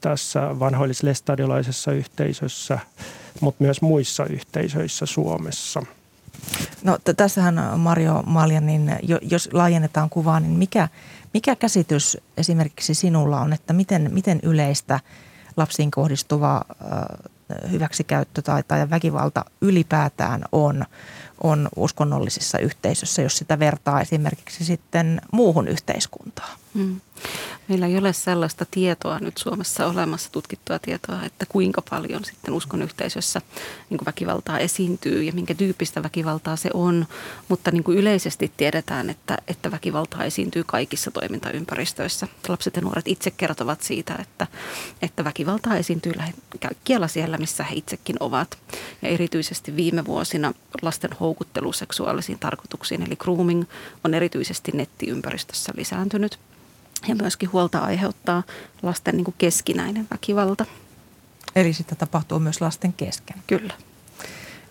tässä vanhoillislestadiolaisessa yhteisössä, mutta myös muissa yhteisöissä Suomessa. No t- tässähän Mario Malja, niin jos laajennetaan kuvaa, niin mikä, mikä käsitys esimerkiksi sinulla on, että miten, miten yleistä lapsiin kohdistuva hyväksikäyttö tai, tai väkivalta ylipäätään on, on uskonnollisissa yhteisöissä, jos sitä vertaa esimerkiksi sitten muuhun yhteiskuntaan? Hmm. Meillä ei ole sellaista tietoa nyt Suomessa olemassa, tutkittua tietoa, että kuinka paljon sitten uskon yhteisössä niin väkivaltaa esiintyy ja minkä tyyppistä väkivaltaa se on. Mutta niin kuin yleisesti tiedetään, että, että väkivaltaa esiintyy kaikissa toimintaympäristöissä. Lapset ja nuoret itse kertovat siitä, että, että väkivaltaa esiintyy kaikkialla siellä, missä he itsekin ovat. Ja erityisesti viime vuosina lasten houkuttelu seksuaalisiin tarkoituksiin. Eli grooming on erityisesti nettiympäristössä lisääntynyt. Ja myöskin huolta aiheuttaa lasten niin kuin keskinäinen väkivalta. Eli sitä tapahtuu myös lasten kesken. Kyllä.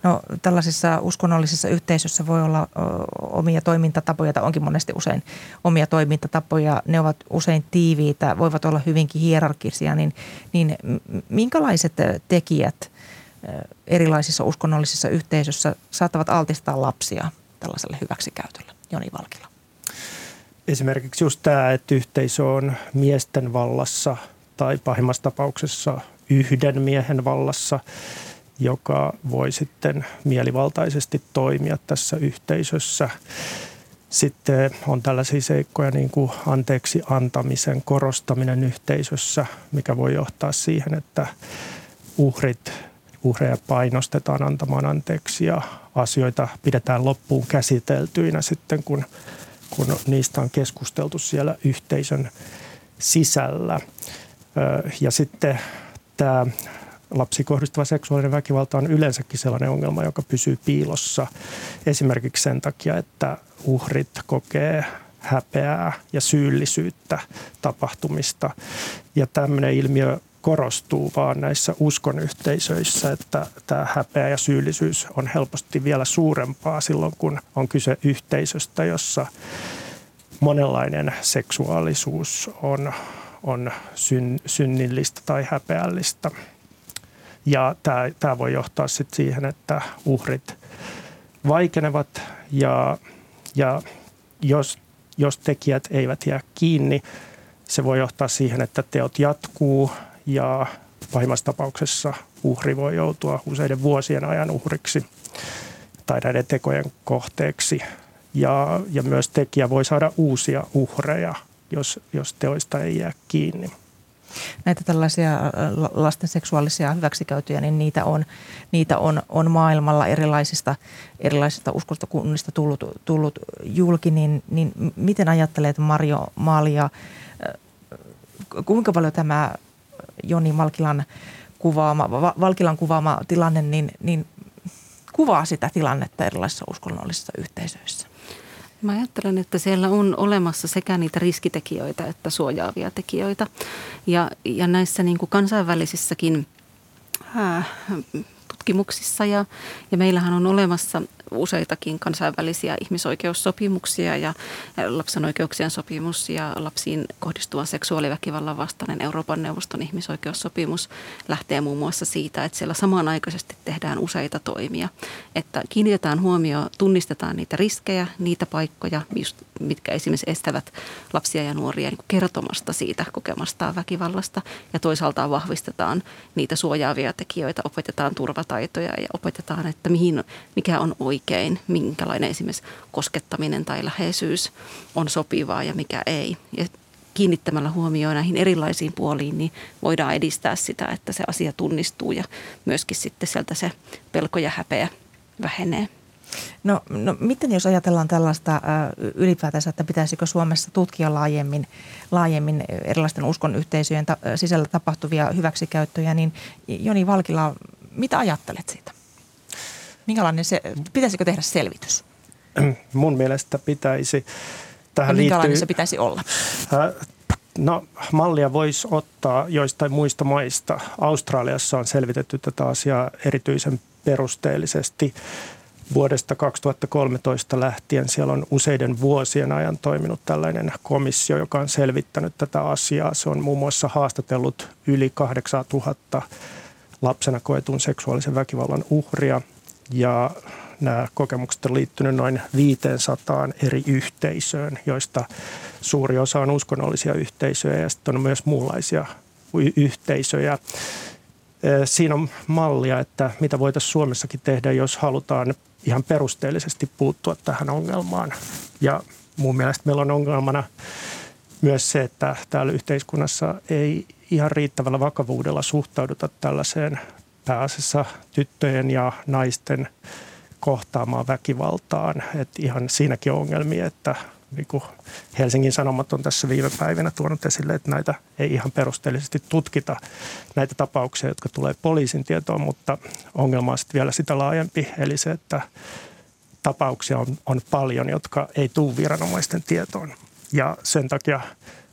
No tällaisissa uskonnollisissa yhteisöissä voi olla ö, omia toimintatapoja, tai onkin monesti usein omia toimintatapoja. Ne ovat usein tiiviitä, voivat olla hyvinkin hierarkisia, niin, niin minkälaiset tekijät erilaisissa uskonnollisissa yhteisöissä saattavat altistaa lapsia tällaiselle hyväksikäytölle? Joni Valkila. Esimerkiksi just tämä, että yhteisö on miesten vallassa tai pahimmassa tapauksessa yhden miehen vallassa – joka voi sitten mielivaltaisesti toimia tässä yhteisössä. Sitten on tällaisia seikkoja niin kuin anteeksi antamisen korostaminen yhteisössä, mikä voi johtaa siihen, että uhrit, uhreja painostetaan antamaan anteeksi ja asioita pidetään loppuun käsiteltyinä sitten, kun, kun niistä on keskusteltu siellä yhteisön sisällä. Ja sitten tämä lapsi kohdistuva seksuaalinen väkivalta on yleensäkin sellainen ongelma, joka pysyy piilossa esimerkiksi sen takia, että uhrit kokee häpeää ja syyllisyyttä tapahtumista. Ja tämmöinen ilmiö korostuu vaan näissä uskonyhteisöissä, että tämä häpeä ja syyllisyys on helposti vielä suurempaa silloin, kun on kyse yhteisöstä, jossa monenlainen seksuaalisuus on, on syn, synnillistä tai häpeällistä. Ja tämä, tämä voi johtaa sitten siihen, että uhrit vaikenevat ja, ja jos, jos tekijät eivät jää kiinni, se voi johtaa siihen, että teot jatkuu ja pahimmassa tapauksessa uhri voi joutua useiden vuosien ajan uhriksi tai näiden tekojen kohteeksi. Ja, ja myös tekijä voi saada uusia uhreja, jos, jos teoista ei jää kiinni näitä tällaisia äh, lasten seksuaalisia hyväksikäytöjä, niin niitä on, niitä on, on maailmalla erilaisista, erilaisista uskontokunnista tullut, tullut julki, niin, niin miten ajattelet Mario Maalia, äh, kuinka paljon tämä Joni Malkilan kuvaama, Valkilan kuvaama tilanne, niin, niin kuvaa sitä tilannetta erilaisissa uskonnollisissa yhteisöissä? Mä ajattelen, että siellä on olemassa sekä niitä riskitekijöitä että suojaavia tekijöitä. Ja, ja näissä niin kuin kansainvälisissäkin tutkimuksissa ja, ja meillähän on olemassa useitakin kansainvälisiä ihmisoikeussopimuksia ja lapsen oikeuksien sopimus ja lapsiin kohdistuvan seksuaaliväkivallan vastainen Euroopan neuvoston ihmisoikeussopimus lähtee muun muassa siitä, että siellä samanaikaisesti tehdään useita toimia. Että kiinnitetään huomioon, tunnistetaan niitä riskejä, niitä paikkoja, mitkä esimerkiksi estävät lapsia ja nuoria niin kertomasta siitä kokemastaan väkivallasta ja toisaalta vahvistetaan niitä suojaavia tekijöitä, opetetaan turvataitoja ja opetetaan, että mihin, mikä on oikein minkälainen esimerkiksi koskettaminen tai läheisyys on sopivaa ja mikä ei. Ja kiinnittämällä huomioon näihin erilaisiin puoliin, niin voidaan edistää sitä, että se asia tunnistuu ja myöskin sitten sieltä se pelko ja häpeä vähenee. No, no miten jos ajatellaan tällaista äh, ylipäätänsä, että pitäisikö Suomessa tutkia laajemmin, laajemmin erilaisten uskonyhteisöjen ta- sisällä tapahtuvia hyväksikäyttöjä, niin Joni Valkila, mitä ajattelet siitä? Minkälainen se, pitäisikö tehdä selvitys? Mun mielestä pitäisi. Tähän minkälainen liittyy, se pitäisi olla? No mallia voisi ottaa joistain muista maista. Australiassa on selvitetty tätä asiaa erityisen perusteellisesti. Vuodesta 2013 lähtien siellä on useiden vuosien ajan toiminut tällainen komissio, joka on selvittänyt tätä asiaa. Se on muun muassa haastatellut yli 8000 lapsena koetun seksuaalisen väkivallan uhria – ja nämä kokemukset on liittynyt noin 500 eri yhteisöön, joista suuri osa on uskonnollisia yhteisöjä ja sitten on myös muunlaisia yhteisöjä. Siinä on mallia, että mitä voitaisiin Suomessakin tehdä, jos halutaan ihan perusteellisesti puuttua tähän ongelmaan. Ja mun mielestä meillä on ongelmana myös se, että täällä yhteiskunnassa ei ihan riittävällä vakavuudella suhtauduta tällaiseen pääasiassa tyttöjen ja naisten kohtaamaan väkivaltaan. Et ihan siinäkin on ongelmia, että niin kuin Helsingin Sanomat on tässä viime päivinä tuonut esille, että näitä ei ihan perusteellisesti tutkita näitä tapauksia, jotka tulee poliisin tietoon, mutta ongelma on sitten vielä sitä laajempi, eli se, että tapauksia on, on paljon, jotka ei tule viranomaisten tietoon. Ja sen takia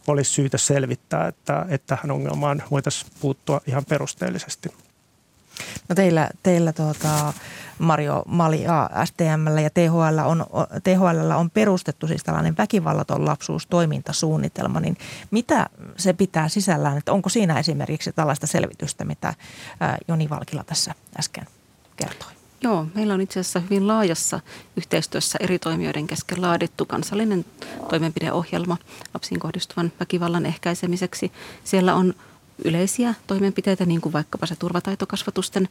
olisi syytä selvittää, että, että tähän ongelmaan voitaisiin puuttua ihan perusteellisesti. No teillä, teillä tuota, Mario Malia STM ja THL on, THL on perustettu siis tällainen väkivallaton lapsuus toimintasuunnitelma, niin mitä se pitää sisällään, että onko siinä esimerkiksi tällaista selvitystä, mitä Joni Valkila tässä äsken kertoi? Joo, meillä on itse asiassa hyvin laajassa yhteistyössä eri toimijoiden kesken laadittu kansallinen toimenpideohjelma lapsiin kohdistuvan väkivallan ehkäisemiseksi. Siellä on yleisiä toimenpiteitä, niin kuin vaikkapa se turvataitokasvatusten,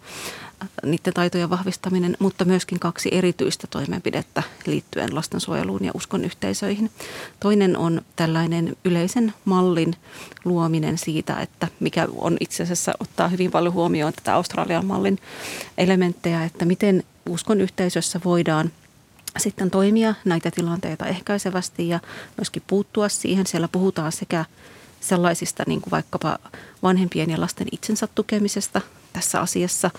äh, niiden taitojen vahvistaminen, mutta myöskin kaksi erityistä toimenpidettä liittyen lastensuojeluun ja uskon yhteisöihin. Toinen on tällainen yleisen mallin luominen siitä, että mikä on itse asiassa ottaa hyvin paljon huomioon tätä Australian mallin elementtejä, että miten uskon yhteisössä voidaan sitten toimia näitä tilanteita ehkäisevästi ja myöskin puuttua siihen. Siellä puhutaan sekä sellaisista niin kuin vaikkapa vanhempien ja lasten itsensä tukemisesta tässä asiassa,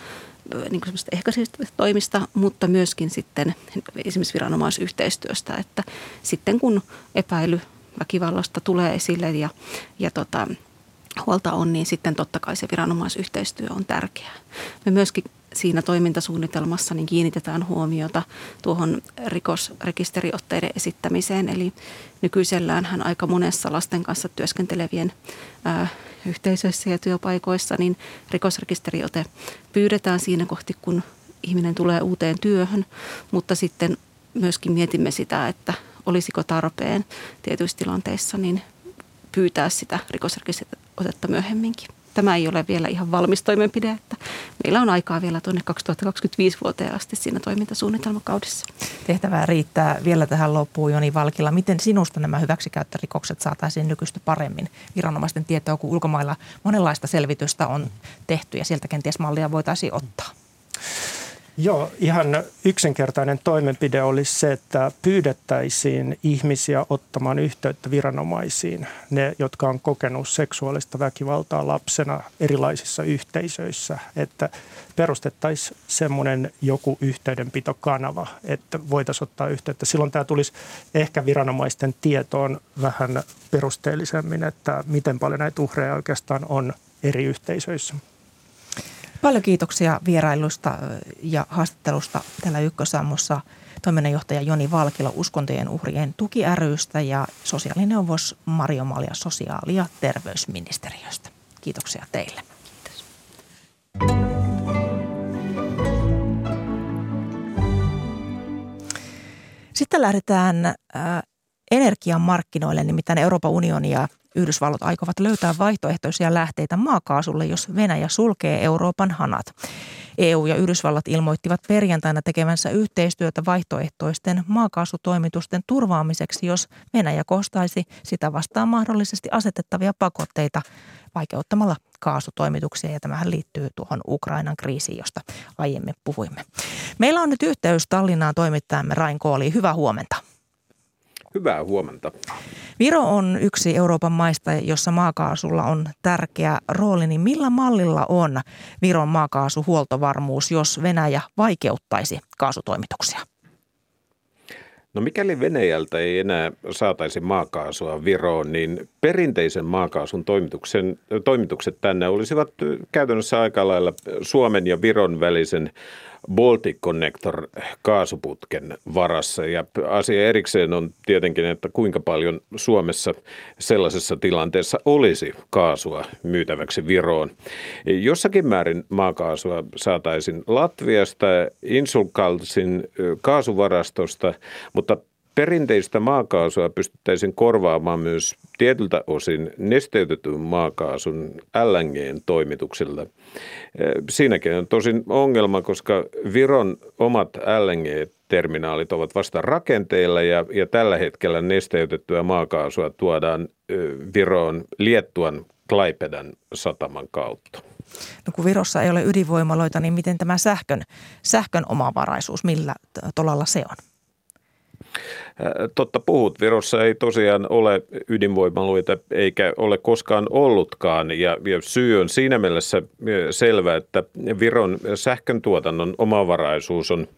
niin kuin ehkäisevistä toimista, mutta myöskin sitten esimerkiksi viranomaisyhteistyöstä, että sitten kun epäily väkivallasta tulee esille ja, ja tota, huolta on, niin sitten totta kai se viranomaisyhteistyö on tärkeää. Me myöskin siinä toimintasuunnitelmassa niin kiinnitetään huomiota tuohon rikosrekisteriotteiden esittämiseen. Eli nykyisellään hän aika monessa lasten kanssa työskentelevien ää, yhteisöissä ja työpaikoissa, niin rikosrekisteriote pyydetään siinä kohti, kun ihminen tulee uuteen työhön, mutta sitten myöskin mietimme sitä, että olisiko tarpeen tietyissä tilanteissa niin pyytää sitä rikosrekisteriotetta myöhemminkin tämä ei ole vielä ihan valmis toimenpide, että meillä on aikaa vielä tuonne 2025 vuoteen asti siinä toimintasuunnitelmakaudessa. Tehtävää riittää vielä tähän loppuun Joni Valkilla. Miten sinusta nämä hyväksikäyttörikokset saataisiin nykyistä paremmin viranomaisten tietoa, kun ulkomailla monenlaista selvitystä on tehty ja sieltä kenties mallia voitaisiin ottaa? Joo, ihan yksinkertainen toimenpide olisi se, että pyydettäisiin ihmisiä ottamaan yhteyttä viranomaisiin. Ne, jotka on kokenut seksuaalista väkivaltaa lapsena erilaisissa yhteisöissä, että perustettaisiin semmoinen joku yhteydenpitokanava, että voitaisiin ottaa yhteyttä. Silloin tämä tulisi ehkä viranomaisten tietoon vähän perusteellisemmin, että miten paljon näitä uhreja oikeastaan on eri yhteisöissä. Paljon kiitoksia vierailusta ja haastattelusta täällä Ykkösammossa toiminnanjohtaja Joni Valkila uskontojen uhrien tuki rystä ja sosiaalineuvos Mario Malja sosiaali- ja terveysministeriöstä. Kiitoksia teille. Kiitos. Sitten lähdetään energiamarkkinoille, nimittäin Euroopan unioni ja Yhdysvallat aikovat löytää vaihtoehtoisia lähteitä maakaasulle, jos Venäjä sulkee Euroopan hanat. EU ja Yhdysvallat ilmoittivat perjantaina tekevänsä yhteistyötä vaihtoehtoisten maakaasutoimitusten turvaamiseksi, jos Venäjä kostaisi sitä vastaan mahdollisesti asetettavia pakotteita vaikeuttamalla kaasutoimituksia ja tämähän liittyy tuohon Ukrainan kriisiin, josta aiemmin puhuimme. Meillä on nyt yhteys Tallinnaan toimittajamme Rain Kooli. Hyvää huomenta. Hyvää huomenta. Viro on yksi Euroopan maista, jossa maakaasulla on tärkeä rooli. Niin millä mallilla on Viron maakaasuhuoltovarmuus, jos Venäjä vaikeuttaisi kaasutoimituksia? No mikäli Venäjältä ei enää saataisi maakaasua Viroon, niin perinteisen maakaasun toimituksen, toimitukset tänne olisivat käytännössä aika lailla Suomen ja Viron välisen Baltic Connector kaasuputken varassa. Ja asia erikseen on tietenkin, että kuinka paljon Suomessa sellaisessa tilanteessa olisi kaasua myytäväksi Viroon. Jossakin määrin maakaasua saataisiin Latviasta, Insulkalsin kaasuvarastosta, mutta Perinteistä maakaasua pystyttäisiin korvaamaan myös tietyltä osin nesteytetyn maakaasun LNGn toimituksilla. Siinäkin on tosin ongelma, koska Viron omat LNG-terminaalit ovat vasta rakenteilla ja, ja tällä hetkellä nesteytettyä maakaasua tuodaan Viroon Liettuan Klaipedan sataman kautta. No kun Virossa ei ole ydinvoimaloita, niin miten tämä sähkön, sähkön omavaraisuus, millä tolalla se on? Totta puhut, Virossa ei tosiaan ole ydinvoimaloita eikä ole koskaan ollutkaan ja syy on siinä mielessä selvä, että Viron sähkön tuotannon omavaraisuus on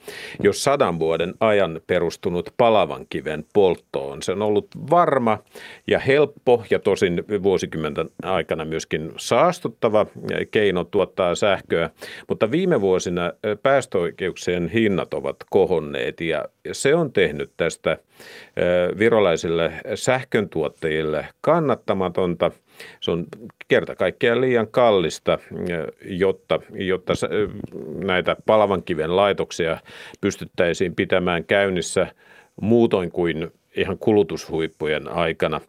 jo sadan vuoden ajan perustunut palavan kiven polttoon. Se on ollut varma ja helppo ja tosin vuosikymmenten aikana myöskin saastuttava keino tuottaa sähköä, mutta viime vuosina päästöoikeuksien hinnat ovat kohonneet ja se on tehnyt tästä virolaisille sähköntuottajille kannattamatonta. Se on kerta kaikkiaan liian kallista, jotta, jotta näitä palavankiven laitoksia pystyttäisiin pitämään käynnissä muutoin kuin ihan kulutushuippujen aikana.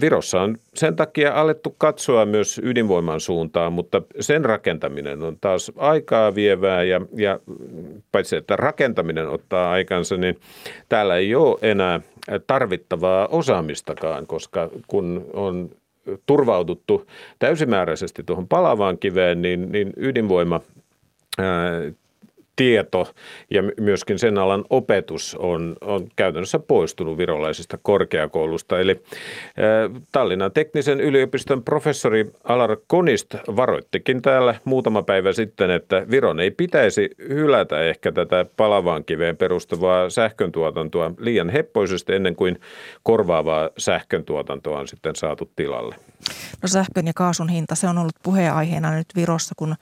Virossa on sen takia alettu katsoa myös ydinvoiman suuntaan, mutta sen rakentaminen on taas aikaa vievää ja, ja paitsi että rakentaminen ottaa aikansa, niin täällä ei ole enää tarvittavaa osaamistakaan, koska kun on turvauduttu täysimääräisesti tuohon palavaan kiveen, niin, niin ydinvoima tieto ja myöskin sen alan opetus on, on käytännössä poistunut virolaisista korkeakoulusta. Eli Tallinnan teknisen yliopiston professori Alar Konist varoittikin täällä muutama päivä sitten, että Viron ei pitäisi hylätä ehkä tätä palavaan kiveen perustuvaa sähköntuotantoa liian heppoisesti ennen kuin korvaavaa sähköntuotantoa on sitten saatu tilalle. No sähkön ja kaasun hinta, se on ollut puheenaiheena nyt Virossa, kun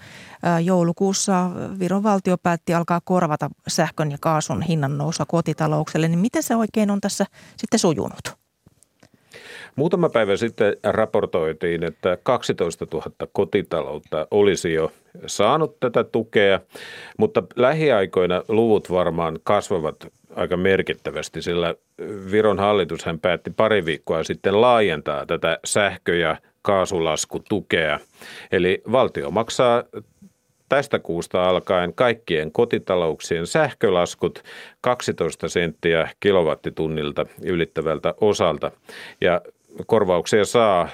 joulukuussa Viron valtio päätti alkaa korvata sähkön ja kaasun hinnan nousua kotitaloukselle. Niin miten se oikein on tässä sitten sujunut? Muutama päivä sitten raportoitiin, että 12 000 kotitaloutta olisi jo saanut tätä tukea, mutta lähiaikoina luvut varmaan kasvavat aika merkittävästi, sillä Viron hallitus hän päätti pari viikkoa sitten laajentaa tätä sähkö- ja kaasulaskutukea. Eli valtio maksaa tästä kuusta alkaen kaikkien kotitalouksien sähkölaskut 12 senttiä kilowattitunnilta ylittävältä osalta. Ja korvauksia saa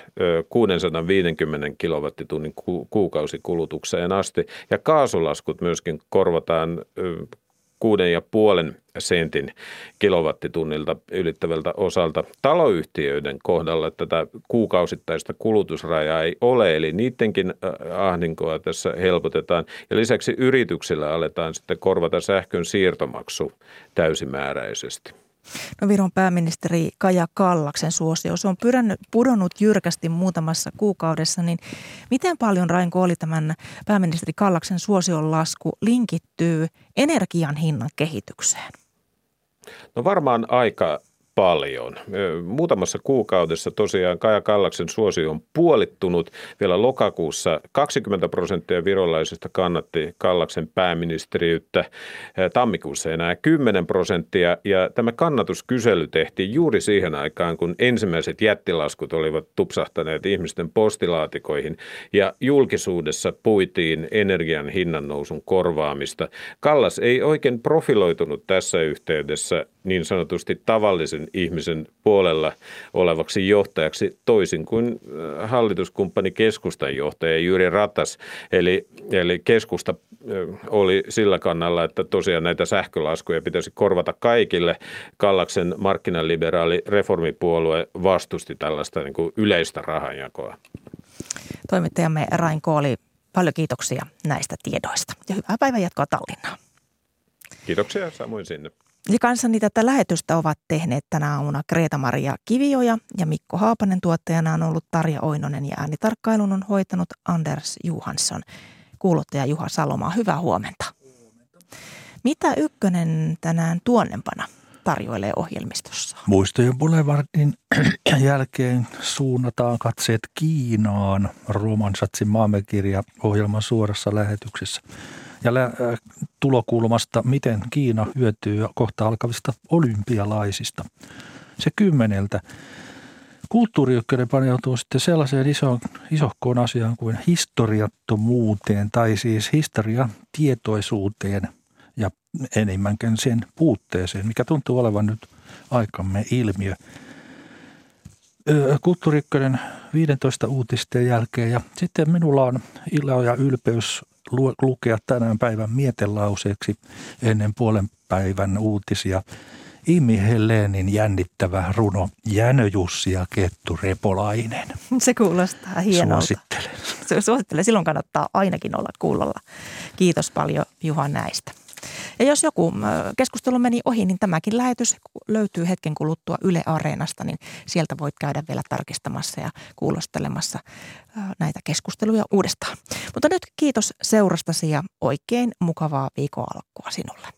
650 kilowattitunnin kuukausikulutukseen asti. Ja kaasulaskut myöskin korvataan kuuden ja puolen sentin kilowattitunnilta ylittävältä osalta. Taloyhtiöiden kohdalla tätä kuukausittaista kulutusrajaa ei ole, eli niidenkin ahdinkoa tässä helpotetaan. Ja lisäksi yrityksillä aletaan sitten korvata sähkön siirtomaksu täysimääräisesti. No Viron pääministeri Kaja Kallaksen suosio, se on pyrännyt, pudonnut jyrkästi muutamassa kuukaudessa, niin miten paljon Rain Kooli tämän pääministeri Kallaksen suosion lasku linkittyy energian hinnan kehitykseen? No varmaan aika paljon. Muutamassa kuukaudessa tosiaan Kaja Kallaksen suosio on puolittunut. Vielä lokakuussa 20 prosenttia virolaisista kannatti Kallaksen pääministeriyttä. Tammikuussa enää 10 prosenttia. Ja tämä kannatuskysely tehtiin juuri siihen aikaan, kun ensimmäiset jättilaskut olivat tupsahtaneet ihmisten postilaatikoihin. Ja julkisuudessa puitiin energian hinnan nousun korvaamista. Kallas ei oikein profiloitunut tässä yhteydessä niin sanotusti tavallisen ihmisen puolella olevaksi johtajaksi, toisin kuin äh, hallituskumppani keskustan johtaja Jyri Ratas. Eli, eli keskusta äh, oli sillä kannalla, että tosiaan näitä sähkölaskuja pitäisi korvata kaikille. Kallaksen markkinaliberaali reformipuolue vastusti tällaista niin kuin yleistä rahanjakoa. Toimittajamme Rain Kooli, paljon kiitoksia näistä tiedoista ja hyvää päivänjatkoa Tallinnaan. Kiitoksia samoin sinne. Ja kanssani tätä lähetystä ovat tehneet tänä aamuna Kreta-Maria Kivioja ja Mikko Haapanen tuottajana on ollut Tarja Oinonen ja äänitarkkailun on hoitanut Anders Johansson. Kuuluttaja Juha Salomaa, hyvää huomenta. Mitä Ykkönen tänään tuonnempana tarjoilee ohjelmistossa? Muistojen Boulevardin *clears throat* jälkeen suunnataan katseet Kiinaan. Roman Satsin maamekirja ohjelman suorassa lähetyksessä ja äh, tulokulmasta, miten Kiina hyötyy kohta alkavista olympialaisista. Se kymmeneltä. Kulttuuriykkönen paneutuu sitten sellaiseen iso, isohkoon asiaan kuin historiattomuuteen tai siis historian tietoisuuteen ja enemmänkin sen puutteeseen, mikä tuntuu olevan nyt aikamme ilmiö. Kulttuuriykkönen 15 uutisten jälkeen ja sitten minulla on ilo ja ylpeys lukea tänään päivän mietelauseeksi ennen puolen päivän uutisia Imi Helenin jännittävä runo Jänö Jussi ja Kettu Repolainen. Se kuulostaa hienolta. Suosittelen. Suosittelen. Silloin kannattaa ainakin olla kuulolla. Kiitos paljon Juha näistä. Ja jos joku keskustelu meni ohi, niin tämäkin lähetys löytyy hetken kuluttua Yle Areenasta, niin sieltä voit käydä vielä tarkistamassa ja kuulostelemassa näitä keskusteluja uudestaan. Mutta nyt kiitos seurastasi ja oikein mukavaa viikon alkua sinulle.